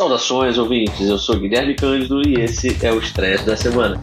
Saudações, ouvintes. Eu sou Guilherme Cândido e esse é o Estresse da Semana.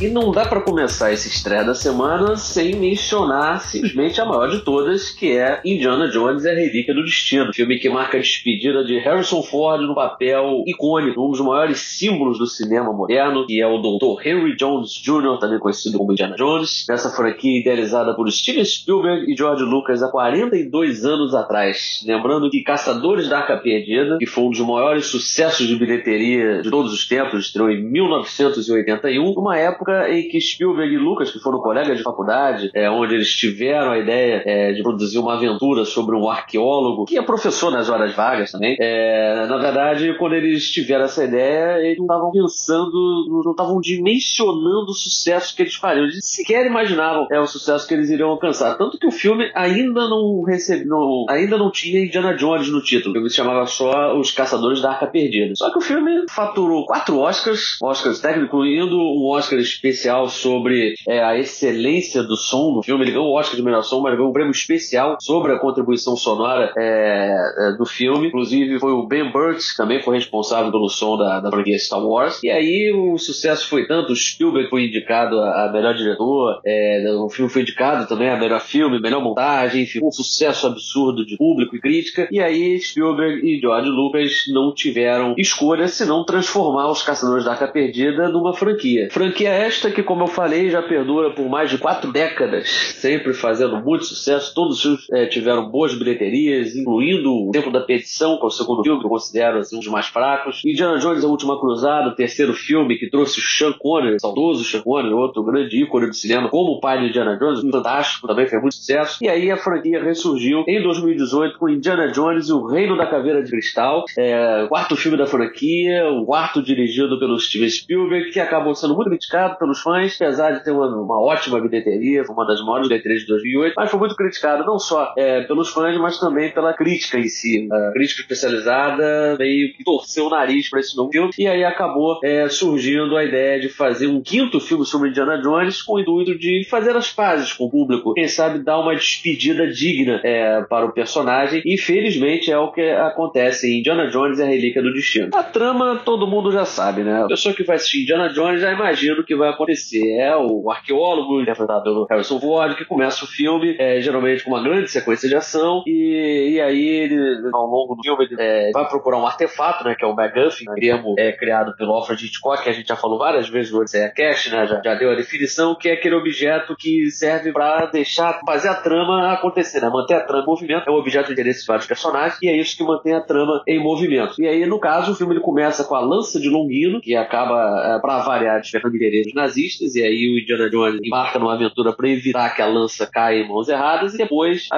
E não dá para começar esse estreia da semana sem mencionar simplesmente a maior de todas, que é Indiana Jones e a Relíquia do Destino. Filme que marca a despedida de Harrison Ford no papel icônico, um dos maiores símbolos do cinema moderno, que é o Dr. Henry Jones Jr., também conhecido como Indiana Jones. Nessa franquia idealizada por Steven Spielberg e George Lucas há 42 anos atrás. Lembrando que Caçadores da Arca Perdida, que foi um dos maiores sucessos de bilheteria de todos os tempos, estreou em 1981, numa época época em que Spielberg e Lucas, que foram colegas de faculdade, é, onde eles tiveram a ideia é, de produzir uma aventura sobre um arqueólogo, que é professor nas horas vagas também, é, na verdade, quando eles tiveram essa ideia, eles não estavam pensando, não estavam dimensionando o sucesso que eles fariam. Eles sequer imaginavam é, o sucesso que eles iriam alcançar. Tanto que o filme ainda não recebeu, ainda não tinha Indiana Jones no título. O filme se chamava só Os Caçadores da Arca Perdida. Só que o filme faturou quatro Oscars, Oscars técnicos, incluindo um Oscar especial sobre é, a excelência do som do filme. Ele ganhou o Oscar de melhor som, mas ganhou um prêmio especial sobre a contribuição sonora é, é, do filme. Inclusive, foi o Ben Burtt que também foi responsável pelo som da, da franquia Star Wars. E aí o sucesso foi tanto, o Spielberg foi indicado a, a melhor diretor, é, o filme foi indicado também a melhor filme, melhor montagem, enfim, um sucesso absurdo de público e crítica. E aí Spielberg e George Lucas não tiveram escolha senão transformar os Caçadores da Arca Perdida numa franquia. Franquia esta que, como eu falei, já perdura por mais de quatro décadas, sempre fazendo muito sucesso. Todos os filmes é, tiveram boas bilheterias, incluindo O Tempo da Petição, que é o segundo filme que eu considero assim, um dos mais fracos. Indiana Jones, A Última Cruzada, o terceiro filme que trouxe o Sean Connery, saudoso Sean Connery, outro grande ícone do cinema, como o pai de Indiana Jones, fantástico, também fez muito sucesso. E aí a franquia ressurgiu em 2018 com Indiana Jones e o Reino da Caveira de Cristal, é, quarto filme da franquia, o quarto dirigido pelo Steven Spielberg, que acabou sendo muito criticado pelos fãs, apesar de ter uma, uma ótima bilheteria, foi uma das maiores bilheterias de 2008, mas foi muito criticado não só é, pelos fãs, mas também pela crítica em si. A crítica especializada meio que torceu o nariz para esse novo filme, e aí acabou é, surgindo a ideia de fazer um quinto filme sobre Indiana Jones com o intuito de fazer as pazes com o público, quem sabe dar uma despedida digna é, para o personagem, e felizmente é o que acontece em Indiana Jones e a Relíquia do Destino. A trama todo mundo já sabe, né? A pessoa que vai assistir Indiana Jones já imagina que vai vai acontecer. É o arqueólogo, interpretado pelo Harrison Ford, que começa o filme, é, geralmente com uma grande sequência de ação, e, e aí ele, ao longo do filme, ele é, vai procurar um artefato, né, que é o MacGuffin, um termo é, criado pelo Alfred Hitchcock, que a gente já falou várias vezes no Odisseia Cash, né, já, já deu a definição, que é aquele objeto que serve para deixar, fazer a trama acontecer, né, manter a trama em movimento, é o objeto de interesse de vários personagens, e é isso que mantém a trama em movimento. E aí, no caso, o filme ele começa com a lança de Longino, que acaba, é, para variar, despertando interesse nazistas, e aí o Indiana Jones embarca numa aventura para evitar que a lança caia em mãos erradas, e depois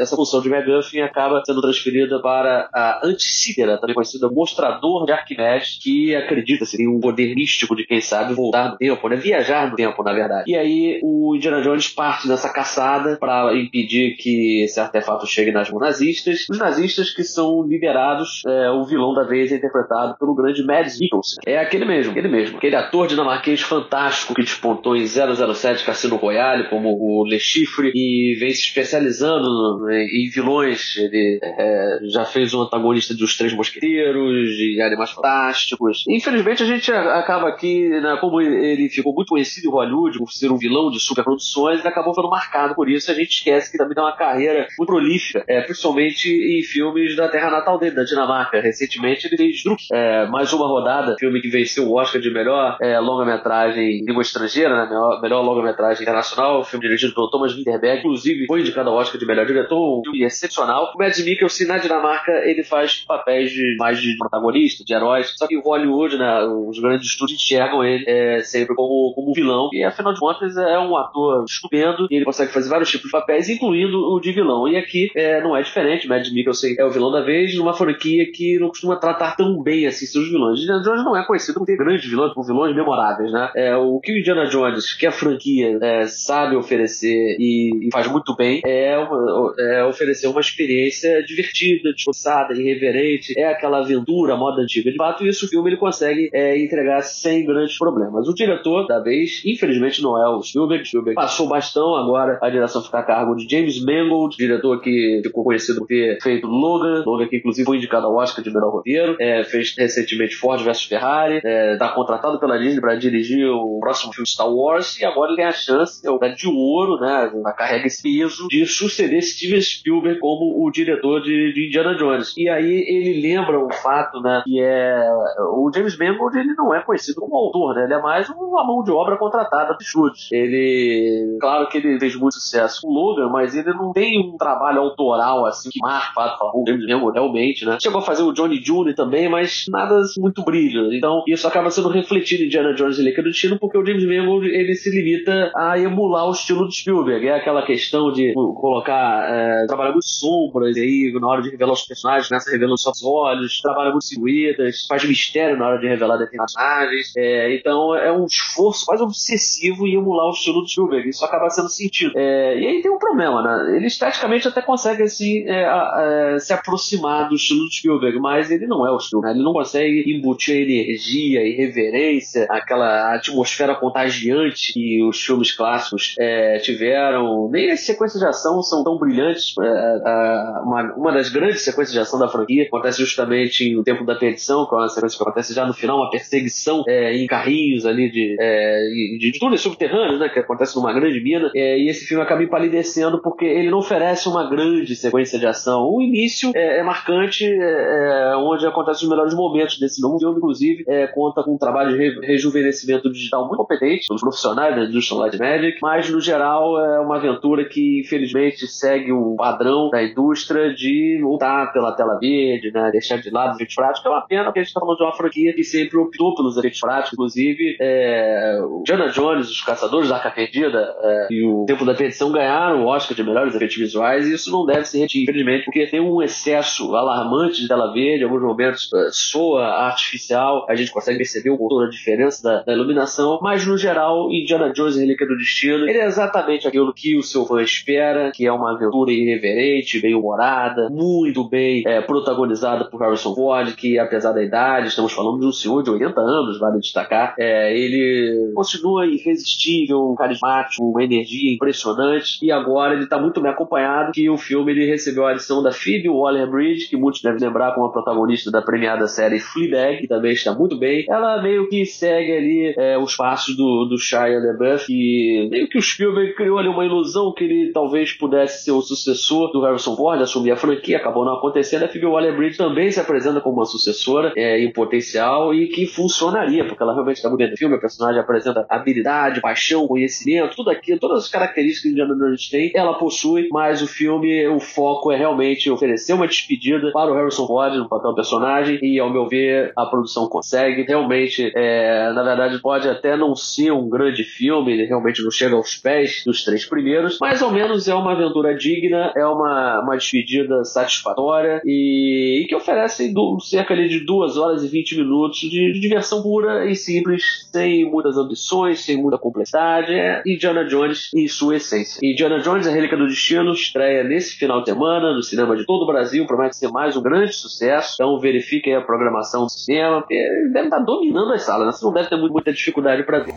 essa função de McGuffin acaba sendo transferida para a Anticítera, também conhecida Mostrador de Arquimedes, que acredita ser um poder místico de quem sabe voltar no tempo, né? viajar no tempo, na verdade. E aí o Indiana Jones parte nessa caçada para impedir que esse artefato chegue nas mãos nazistas. Os nazistas que são liderados, é, o vilão da vez é interpretado pelo grande Mads Mikkelsen. É aquele mesmo, aquele mesmo, aquele ator dinamarquês fantástico que despontou em 007 Cassino Royale, como o Le Chiffre, e vem se especializando em vilões. Ele é, já fez um antagonista de Os Três Mosqueteiros, de Animais Fantásticos. Infelizmente, a gente acaba aqui, né, como ele ficou muito conhecido em Hollywood por ser um vilão de superproduções, ele acabou ficando marcado por isso. A gente esquece que também tem uma carreira muito prolífica, é, principalmente em filmes da terra natal dele, da Dinamarca. Recentemente, ele fez Druk, é, mais uma rodada, filme que venceu o Oscar de melhor é, longa-metragem longa-metragem em língua estrangeira, né? Melhor, melhor longa-metragem internacional, filme dirigido pelo Thomas Winterberg, inclusive foi indicado ao Oscar de melhor diretor, um filme excepcional. O Mads Mikkelsen, na Dinamarca, ele faz papéis de mais de protagonista, de heróis, só que o Hollywood, né, os grandes estúdios enxergam ele é, sempre como, como vilão, e afinal de contas é um ator estupendo, e ele consegue fazer vários tipos de papéis, incluindo o de vilão. E aqui é, não é diferente, Mads Mikkelsen é o vilão da vez, numa franquia que não costuma tratar tão bem assim seus vilões. Indiana Jones não é conhecido por ter grandes vilões, por vilões memoráveis né? É, o que o Indiana Jones, que a franquia é, sabe oferecer e, e, faz muito bem, é, uma, é, oferecer uma experiência divertida, descansada, irreverente, é aquela aventura, moda antiga. De fato, isso o filme ele consegue é, entregar sem grandes problemas. O diretor da vez, infelizmente, não é o Spielberg. Spielberg passou bastão, agora a direção fica a cargo de James Mangold, diretor que ficou conhecido por ter feito Logan, Logan que inclusive foi indicado ao Oscar de melhor roteiro, é, fez recentemente Ford vs Ferrari, está é, contratado pela Disney para dirigir o próximo filme Star Wars e agora ele tem a chance, é o de ouro, né, carrega esse peso de suceder Steven Spielberg como o diretor de, de, Indiana Jones. E aí ele lembra um fato, né, que é o James Mangold ele não é conhecido como autor, né, ele é mais uma mão de obra contratada de chutes. Ele, claro que ele fez muito sucesso com Logan, mas ele não tem um trabalho autoral assim que marca o James Mangold realmente, né. Chegou a fazer o Johnny Jr. também, mas nada muito brilho. Então isso acaba sendo refletido em Indiana Jones e Leica do Destino porque o James Mangold ele se limita a emular o estilo de Spielberg. É aquela questão de colocar, é, trabalhar sombras, e aí na hora de revelar os personagens, começa revelando só os olhos, trabalha muito silhuetas, faz mistério na hora de revelar determinados personagens. É, então é um esforço quase obsessivo em emular o estilo do Spielberg. Isso acaba sendo sentido. É, e aí tem um problema, né? Ele esteticamente até consegue assim, é, a, se aproximar do estilo do Spielberg, mas ele não é o Spielberg. Ele não consegue embutir energia, irreverência, aquela atmosfera contagiante que os filmes clássicos é, tiveram. Nem as sequências de ação são tão brilhantes. É, uma, uma, das grandes sequências de ação da franquia acontece justamente no Tempo da Perdição, que é uma sequência que acontece já no final, uma perseguição é, em carrinhos ali de, é, de, de túneis subterrâneos, né, que acontece numa grande mina. É, e esse filme acaba empalidecendo porque ele não oferece uma grande sequência de ação. O início é, é marcante, onde acontecem os melhores momentos desse novo filme, inclusive, conta com um trabalho de rejuvenescimento digital muito competente pelos profissionais da indústria Light Magic, mas no geral é uma aventura que infelizmente segue o padrão da indústria de lutar pela tela verde, né, deixar de lado os efeitos práticos. É uma pena porque a gente está falando de uma franquia que sempre optou pelos efeitos práticos, inclusive é, o Diana Jones, os Caçadores da Arca Perdida é, e o Tempo da Perdição ganharam o Oscar de melhores efeitos visuais e isso não deve se repetir, infelizmente, porque tem um excesso alarmante de tela verde, em alguns momentos é, soa artificial, a gente consegue perceber um pouco a diferença da, da, iluminação, mas no geral, Indiana Jones e Relíquia do Destino, ele é exatamente aquilo que o seu fã espera, que é uma aventura irreverente, bem humorada, muito bem é, protagonizada por Harrison Ford, que apesar da idade, estamos falando de um senhor de 80 anos, vale destacar, é, ele continua irresistível, carismático, uma energia impressionante, e agora ele está muito bem acompanhado, que o filme ele recebeu a adição da Phoebe Waller-Bridge, que muitos devem lembrar como a protagonista da premiada série Fleabag, que também está muito bem. Ela meio que segue ali é, os passos do, do Shia LaBeouf e meio que o Spielberg criou ali uma ilusão que ele talvez pudesse ser o sucessor do Harrison Ford, assumir a franquia, acabou não acontecendo. A Phoebe Waller-Bridge também se apresenta como uma sucessora é, em potencial e que funcionaria, porque ela realmente está bem no filme, a personagem apresenta habilidade, paixão, conhecimento, tudo aquilo, todas as características que Indiana Jones tem, ela possui, mas o filme, o foco é realmente oferecer uma despedida para o Harrison Ford no papel personagem e, ao meu ver, a produção consegue. Realmente, é, na verdade, pode até não ser um grande filme, ele realmente não chega aos pés dos três primeiros, mas ao menos é uma aventura digna, é uma, uma despedida satisfatória e, e que oferece do, cerca de duas horas e 20 minutos de, de, diversão pura e simples, sem muitas ambições, sem muita complexidade. É Indiana Jones em sua essência. Indiana Jones, a Relíquia do Destino, estreia nesse final de semana no cinema de todo o Brasil, promete ser mais um grande sucesso, então verifiquem a programação do cinema, porque deve estar dominando as salas, né? você não deve ter muita dificuldade para ver.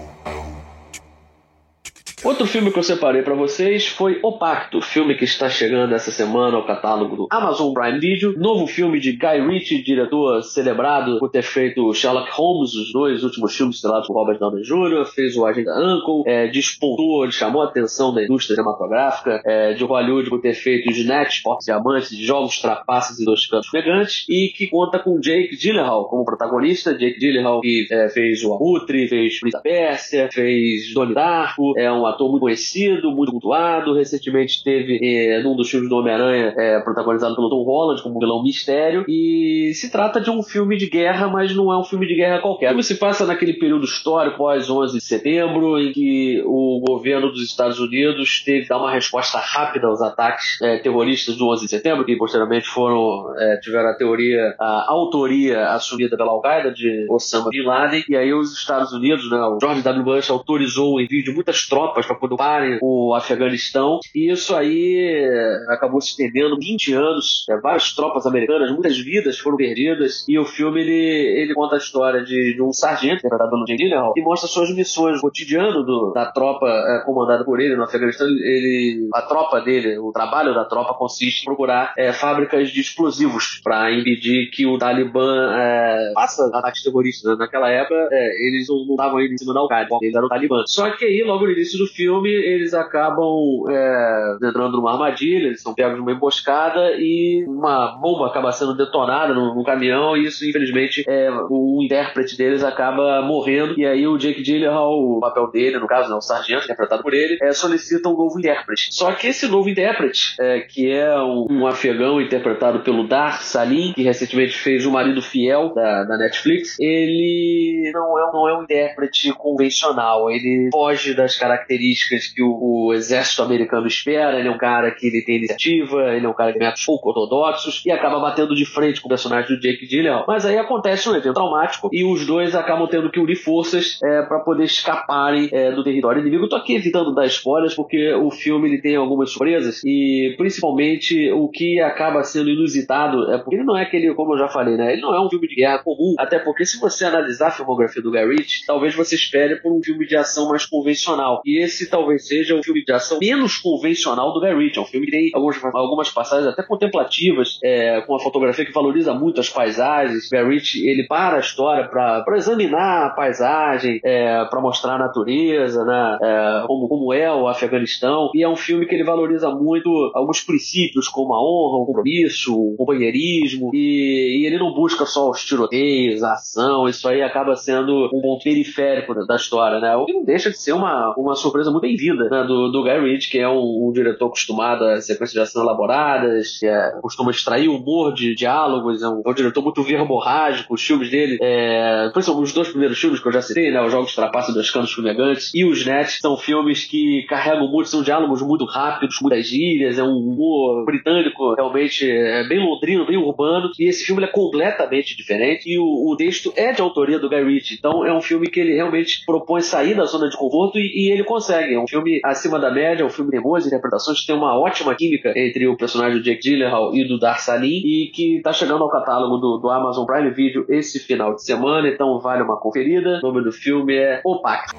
Outro filme que eu separei para vocês foi O Pacto, filme que está chegando essa semana ao catálogo do Amazon Prime Video. Novo filme de Guy Ritchie, diretor celebrado por ter feito Sherlock Holmes, os dois últimos filmes estrelados por Robert Downey Jr., fez o Agente Uncle, é, despontou, chamou a atenção da indústria cinematográfica é, de Hollywood por ter feito Snatch, Portos Diamantes, Jogos Trapaças e Dois Cantos Pegantes, e que conta com Jake Gyllenhaal como protagonista. Jake Gyllenhaal que é, fez o Abutre, fez Prince da Pérsia, fez Donnie Darko, é um ator ator muito conhecido, muito cultuado. Recentemente teve é, num dos filmes do Homem-Aranha, é, protagonizado pelo Tom Holland, como vilão mistério. E se trata de um filme de guerra, mas não é um filme de guerra qualquer. O filme se passa naquele período histórico, pós 11 de setembro, em que o governo dos Estados Unidos teve que dar uma resposta rápida aos ataques é, terroristas do 11 de setembro, que posteriormente foram tiveram a teoria, a autoria assumida pela Al-Qaeda de Osama Bin Laden. E aí os Estados Unidos, né, o George W. Bush autorizou o envio de muitas tropas para poder parem o Afeganistão. E isso aí é, acabou se estendendo 20 anos. É, várias tropas americanas, muitas vidas foram perdidas. E o filme ele, ele conta a história de, de um sargento, interpretado pelo Jay Gyllenhaal, que mostra suas missões, cotidiano do, da tropa é, comandada por ele no Afeganistão. Ele, a tropa dele, o trabalho da tropa consiste em procurar é, fábricas de explosivos para impedir que o Talibã é, faça ataques terroristas. Né? Naquela época, eles não estavam indo em cima da Al-Qaeda, eles eram o Talibã. Só que aí, logo no início do filme, eles acabam é, entrando numa armadilha, eles são pegos numa emboscada e uma bomba acaba sendo detonada no, no caminhão e isso, infelizmente, é, o intérprete deles acaba morrendo e aí o Jake Gyllenhaal, o papel dele, no caso, né, o sargento, interpretado por ele, é, solicita um novo intérprete. Só que esse novo intérprete, é, que é um, um, afegão interpretado pelo Dar Salim, que recentemente fez O Marido Fiel da, da Netflix, ele não é, não é um intérprete convencional, ele foge das características que o, o exército americano espera, ele é um cara que ele tem iniciativa, ele é um cara de métodos pouco ortodoxos e acaba batendo de frente com o personagem do Jake Gyllenhaal. Mas aí acontece um evento traumático e os dois acabam tendo que unir forças é, para poder escaparem é, do território inimigo. Eu tô aqui evitando dar spoilers porque o filme ele tem algumas surpresas e principalmente o que acaba sendo inusitado é porque ele não é aquele, como eu já falei, né? Ele não é um filme de guerra comum, até porque se você analisar a filmografia do Ritchie, talvez você espere por um filme de ação mais convencional. E esse talvez seja o filme de ação menos convencional do Guy Ritchie. É um filme que tem algumas, algumas passagens até contemplativas, é, com uma fotografia que valoriza muito as paisagens. Guy Ritchie, ele para a história para examinar a paisagem, é, para mostrar a natureza, né, é, como, como é o Afeganistão. E é um filme que ele valoriza muito alguns princípios, como a honra, o compromisso, o companheirismo. E, e ele não busca só os tiroteios, a ação. Isso aí acaba sendo um ponto periférico da história, né? O que não deixa de ser uma, uma surpresa muito bem-vinda né? do, do Guy Ritchie, que é um, um, diretor acostumado a sequências de ação elaboradas, que é, costuma extrair humor de diálogos, é um, é um diretor muito verborrágico. Os filmes dele, é, os dois primeiros filmes que eu já citei, né? Os Jogos Trapaços dos Canos Fumegantes e Os Nets, são filmes que carregam muito, são diálogos muito rápidos, muitas gírias, é um humor britânico realmente é bem londrino, bem urbano. E esse filme é completamente diferente. E o, o texto é de autoria do Guy Ritchie, então é um filme que ele realmente propõe sair da zona de conforto e, e ele consegue. É um filme acima da média, um filme de boas interpretações, tem uma ótima química entre o personagem do Jake Gyllenhaal e do Dar Salim e que está chegando ao catálogo do, do, Amazon Prime Video esse final de semana, então vale uma conferida. O nome do filme é O Pacto.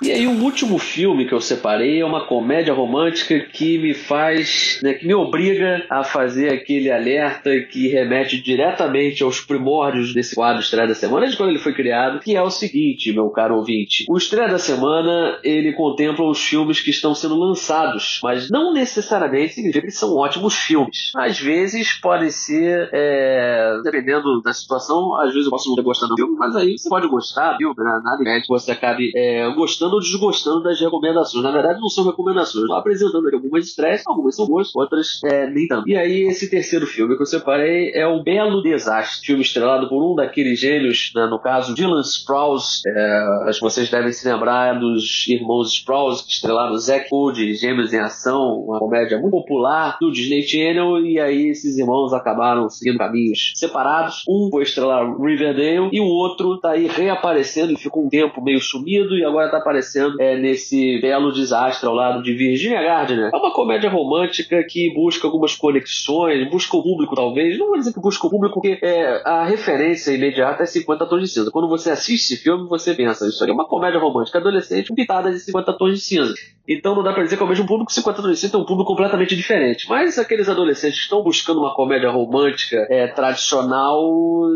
E aí, o último filme que eu separei é uma comédia romântica que me faz, né, que me obriga a fazer aquele alerta que remete diretamente aos primórdios desse quadro Estreia da Semana, de quando ele foi criado, que é o seguinte, meu caro ouvinte. O Estreia da Semana, ele contempla os filmes que estão sendo lançados, mas não necessariamente significa que são ótimos filmes. Às vezes, podem ser, é, dependendo da situação, às vezes eu posso não ter gostado do filme, mas aí você pode gostar, viu? Nada impede que você acabe é, gostando gostando ou desgostando das recomendações. Na verdade, não são recomendações. Apresentando aqui algumas estresses, algumas são boas, outras é, nem tanto. E aí, esse terceiro filme que eu separei é O Belo Desastre, filme estrelado por um daqueles gênios, né, no caso, Dylan Sprouse. É, acho que vocês devem se lembrar dos irmãos Sprouse, que estrelaram Zack Code, Gêmeos em Ação, uma comédia muito popular do Disney Channel. E aí, esses irmãos acabaram seguindo caminhos separados. Um foi estrelar Riverdale e o outro está aí reaparecendo e ficou um tempo meio sumido e agora está aparecendo aparecendo é, nesse belo desastre ao lado de Virginia Gardner. É uma comédia romântica que busca algumas conexões, busca o público talvez, não vou dizer que busca o público porque é, a referência imediata é 50 tons de cinza. Quando você assiste esse filme, você pensa, isso aqui é uma comédia romântica adolescente pitada de 50 tons de cinza. Então não dá pra dizer que é o mesmo público, 50 adolescentes é um público completamente diferente. Mas aqueles adolescentes que estão buscando uma comédia romântica é, tradicional,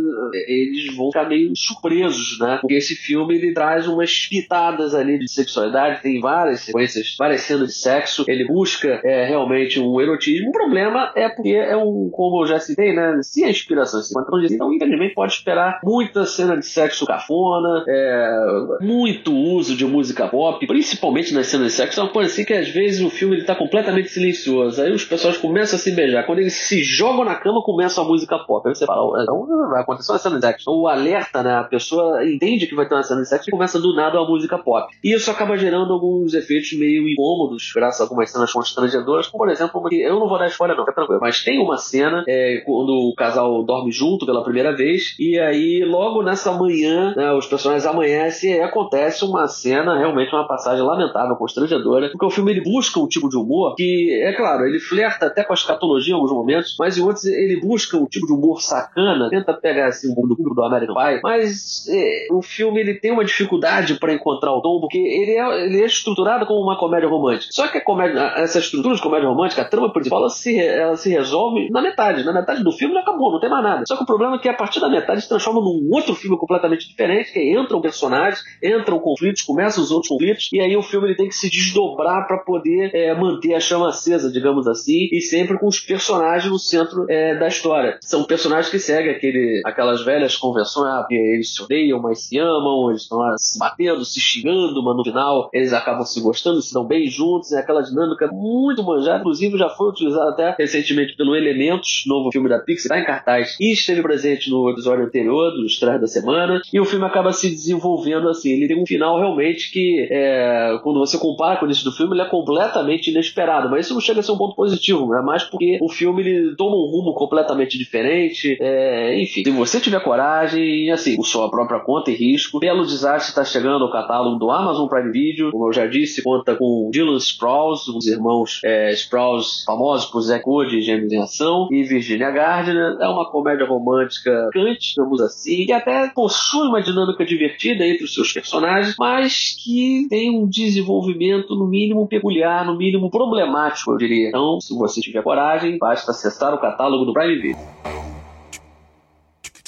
eles vão ficar meio surpresos, né? Porque esse filme ele traz umas pitadas ali de sexualidade, tem várias sequências, cenas de sexo, ele busca é, realmente um erotismo. O problema é porque é um, como eu já citei, né? Se a inspiração é 50 anos então infelizmente pode esperar muita cena de sexo cafona, é, muito uso de música pop, principalmente nas cenas de sexo. Uma coisa assim que às vezes o filme ele tá completamente silencioso. Aí os pessoas começam a se beijar. Quando eles se jogam na cama, começa a música pop. Aí você fala, então vai acontecer uma cena de sexo. O alerta, né? A pessoa entende que vai ter uma cena de sexo e começa do nada a música pop. E isso acaba gerando alguns efeitos meio incômodos, graças a algumas cenas constrangedoras, como por exemplo, eu não vou dar spoiler não, fica tranquilo, mas tem uma cena é, quando o casal dorme junto pela primeira vez, e aí logo nessa manhã, né, os personagens amanhecem e acontece uma cena, realmente uma passagem lamentável, constrangedora, porque o filme ele busca um tipo de humor que, é claro, ele flerta até com a escatologia em alguns momentos, mas em outros ele busca um tipo de humor sacana, tenta pegar assim o do do American Pie, mas é, o filme ele tem uma dificuldade para encontrar o tom, porque ele é, ele é estruturado como uma comédia romântica. Só que a comédia, essa estrutura de comédia romântica, a trama principal, ela se, ela se resolve na metade. Na metade do filme não acabou, não tem mais nada. Só que o problema é que a partir da metade se transforma num outro filme completamente diferente, que entram personagens, entram conflitos, começam os outros conflitos, e aí o filme ele tem que se desdobrar para poder é, manter a chama acesa, digamos assim, e sempre com os personagens no centro é, da história. São personagens que seguem aquele, aquelas velhas convenções, ah, eles se odeiam, mas se amam, eles estão lá se batendo, se xingando, mas no final eles acabam se gostando, se dão bem juntos, é aquela dinâmica muito manjada, inclusive já foi utilizada até recentemente pelo Elementos, novo filme da Pixar, está em cartaz e esteve presente no episódio anterior do Estreia da Semana, e o filme acaba se desenvolvendo assim, ele tem um final realmente que, é, quando você compara o início do filme, ele é completamente inesperado, mas isso não chega a ser um ponto positivo, é mais porque o filme ele toma um rumo completamente diferente, é, enfim, se você tiver coragem, assim, por sua própria conta e risco, Belo Desastre está chegando ao catálogo do Amazon Prime Video, como eu já disse, conta com Dylan Sprouse, os irmãos é, Sprouse, famosos por Zack e Gêmeos em Ação, e Virginia Gardner. É uma comédia romântica cante, digamos assim, que até possui uma dinâmica divertida entre os seus personagens, mas que tem um desenvolvimento no mínimo peculiar, no mínimo problemático, eu diria. Então, se você tiver coragem, basta acessar o catálogo do Prime Video.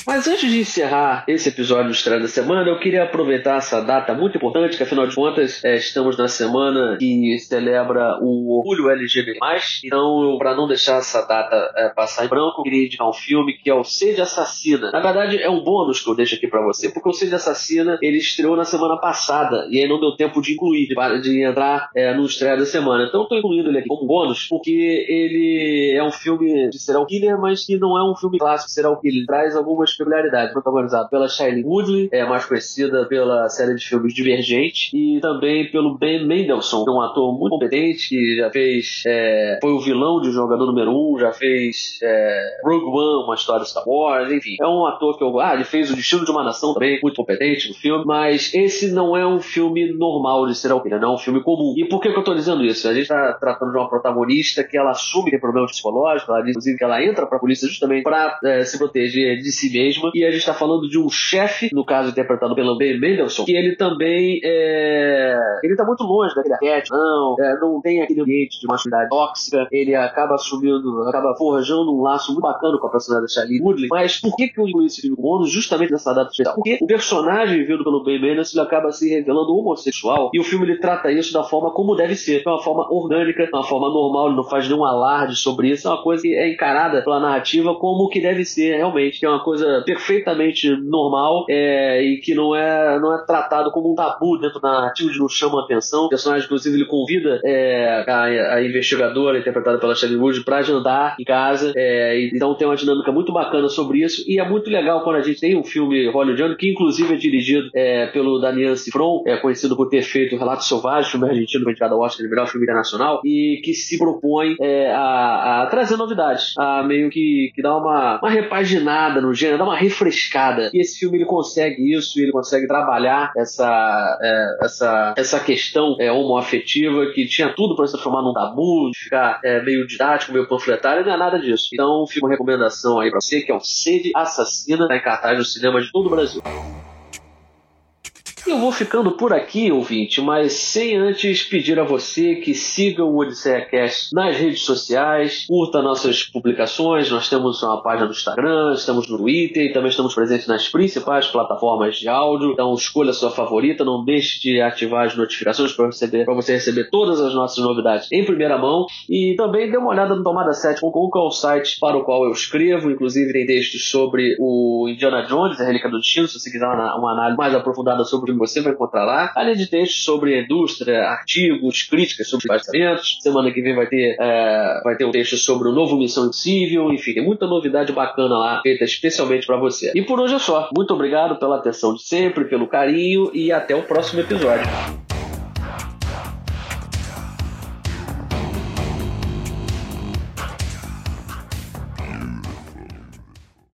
Mas antes de encerrar esse episódio do Estreia da Semana, eu queria aproveitar essa data muito importante, que afinal de contas é, estamos na semana que celebra o orgulho LGBT+. Então, para não deixar essa data é, passar em branco, eu queria indicar um filme que é o Sede Assassina. Na verdade, é um bônus que eu deixo aqui para você, porque o Sede Assassina ele estreou na semana passada e aí não deu tempo de incluir, de, de entrar é, no Estreia da Semana. Então, tô incluindo ele aqui como bônus, porque ele é um filme de serial killer, mas que não é um filme clássico de serial killer. Ele traz algumas peculiaridade, protagonizado pela Shailene Woodley, é mais conhecida pela série de filmes Divergente, e também pelo Ben Mendelsohn, que é um ator muito competente, que já fez, é, foi o vilão de Jogador Número 1, um, já fez é, Rogue One, uma história de Star Wars, enfim. É um ator que eu... Ah, ele fez O Destino de uma Nação também, muito competente no filme, mas esse não é um filme normal de serial killer, não é um filme comum. E por que, que eu tô dizendo isso? A gente tá tratando de uma protagonista que ela assume que tem problemas psicológicos, ela diz, inclusive, que ela entra pra polícia justamente pra é, se proteger de si mesma, mesma. E a gente está falando de um chefe, no caso interpretado pelo Ben Mendelssohn, que ele também é. Ele tá muito longe daquele arquétipo, não, é, não tem aquele ambiente de masculinidade tóxica, ele acaba assumindo, acaba forjando um laço muito bacana com a personagem da Charlie Woodley. Mas por que, que eu incluí esse filme bônus justamente nessa data especial? Porque o personagem vivido pelo Ben Mendelssohn acaba se revelando homossexual e o filme ele trata isso da forma como deve ser, de uma forma orgânica, de uma forma normal, ele não faz nenhum alarde sobre isso, é uma coisa que é encarada pela narrativa como que deve ser realmente, que é uma coisa perfeitamente normal é, e que não é, não é tratado como um tabu dentro da narrativa, de não chama atenção. O personagem, inclusive, ele convida é, a, a, investigadora, interpretada pela Shelley Wood, para jantar em casa. É, então tem uma dinâmica muito bacana sobre isso. E é muito legal quando a gente tem um filme hollywoodiano, que inclusive é dirigido é, pelo Daniel Cifron, é conhecido por ter feito Relato Selvagem, filme argentino indicado ao Oscar de melhor filme internacional, e que se propõe é, a, a, trazer novidades, a meio que, que dar uma, uma repaginada no gênero, dar uma refrescada. E esse filme ele consegue isso, ele consegue trabalhar essa, é, essa, essa questão é, homoafetiva que tinha tudo para se transformar num tabu, de ficar é, meio didático, meio panfletário, não é nada disso. Então fica uma recomendação aí para você, que é o Sede Assassina, tá em cartaz no cinema de todo o Brasil. Eu vou ficando por aqui, ouvinte, mas sem antes pedir a você que siga o Odisseia Cast nas redes sociais, curta nossas publicações. Nós temos uma página no Instagram, estamos no Twitter e também estamos presentes nas principais plataformas de áudio. Então escolha a sua favorita, não deixe de ativar as notificações para receber, para você receber todas as nossas novidades em primeira mão. E também dê uma olhada no Tomada 7, que é o site para o qual eu escrevo. Inclusive tem textos sobre o Indiana Jones, a Relíquia do Destino. Se você quiser uma, análise mais aprofundada sobre você vai encontrar lá. Além de textos sobre a indústria, artigos, críticas sobre lançamentos. Semana que vem vai ter, é, vai ter um texto sobre o novo Missão Impossível. Enfim, tem muita novidade bacana lá, feita especialmente para você. E por hoje é só. Muito obrigado pela atenção de sempre, pelo carinho e até o próximo episódio.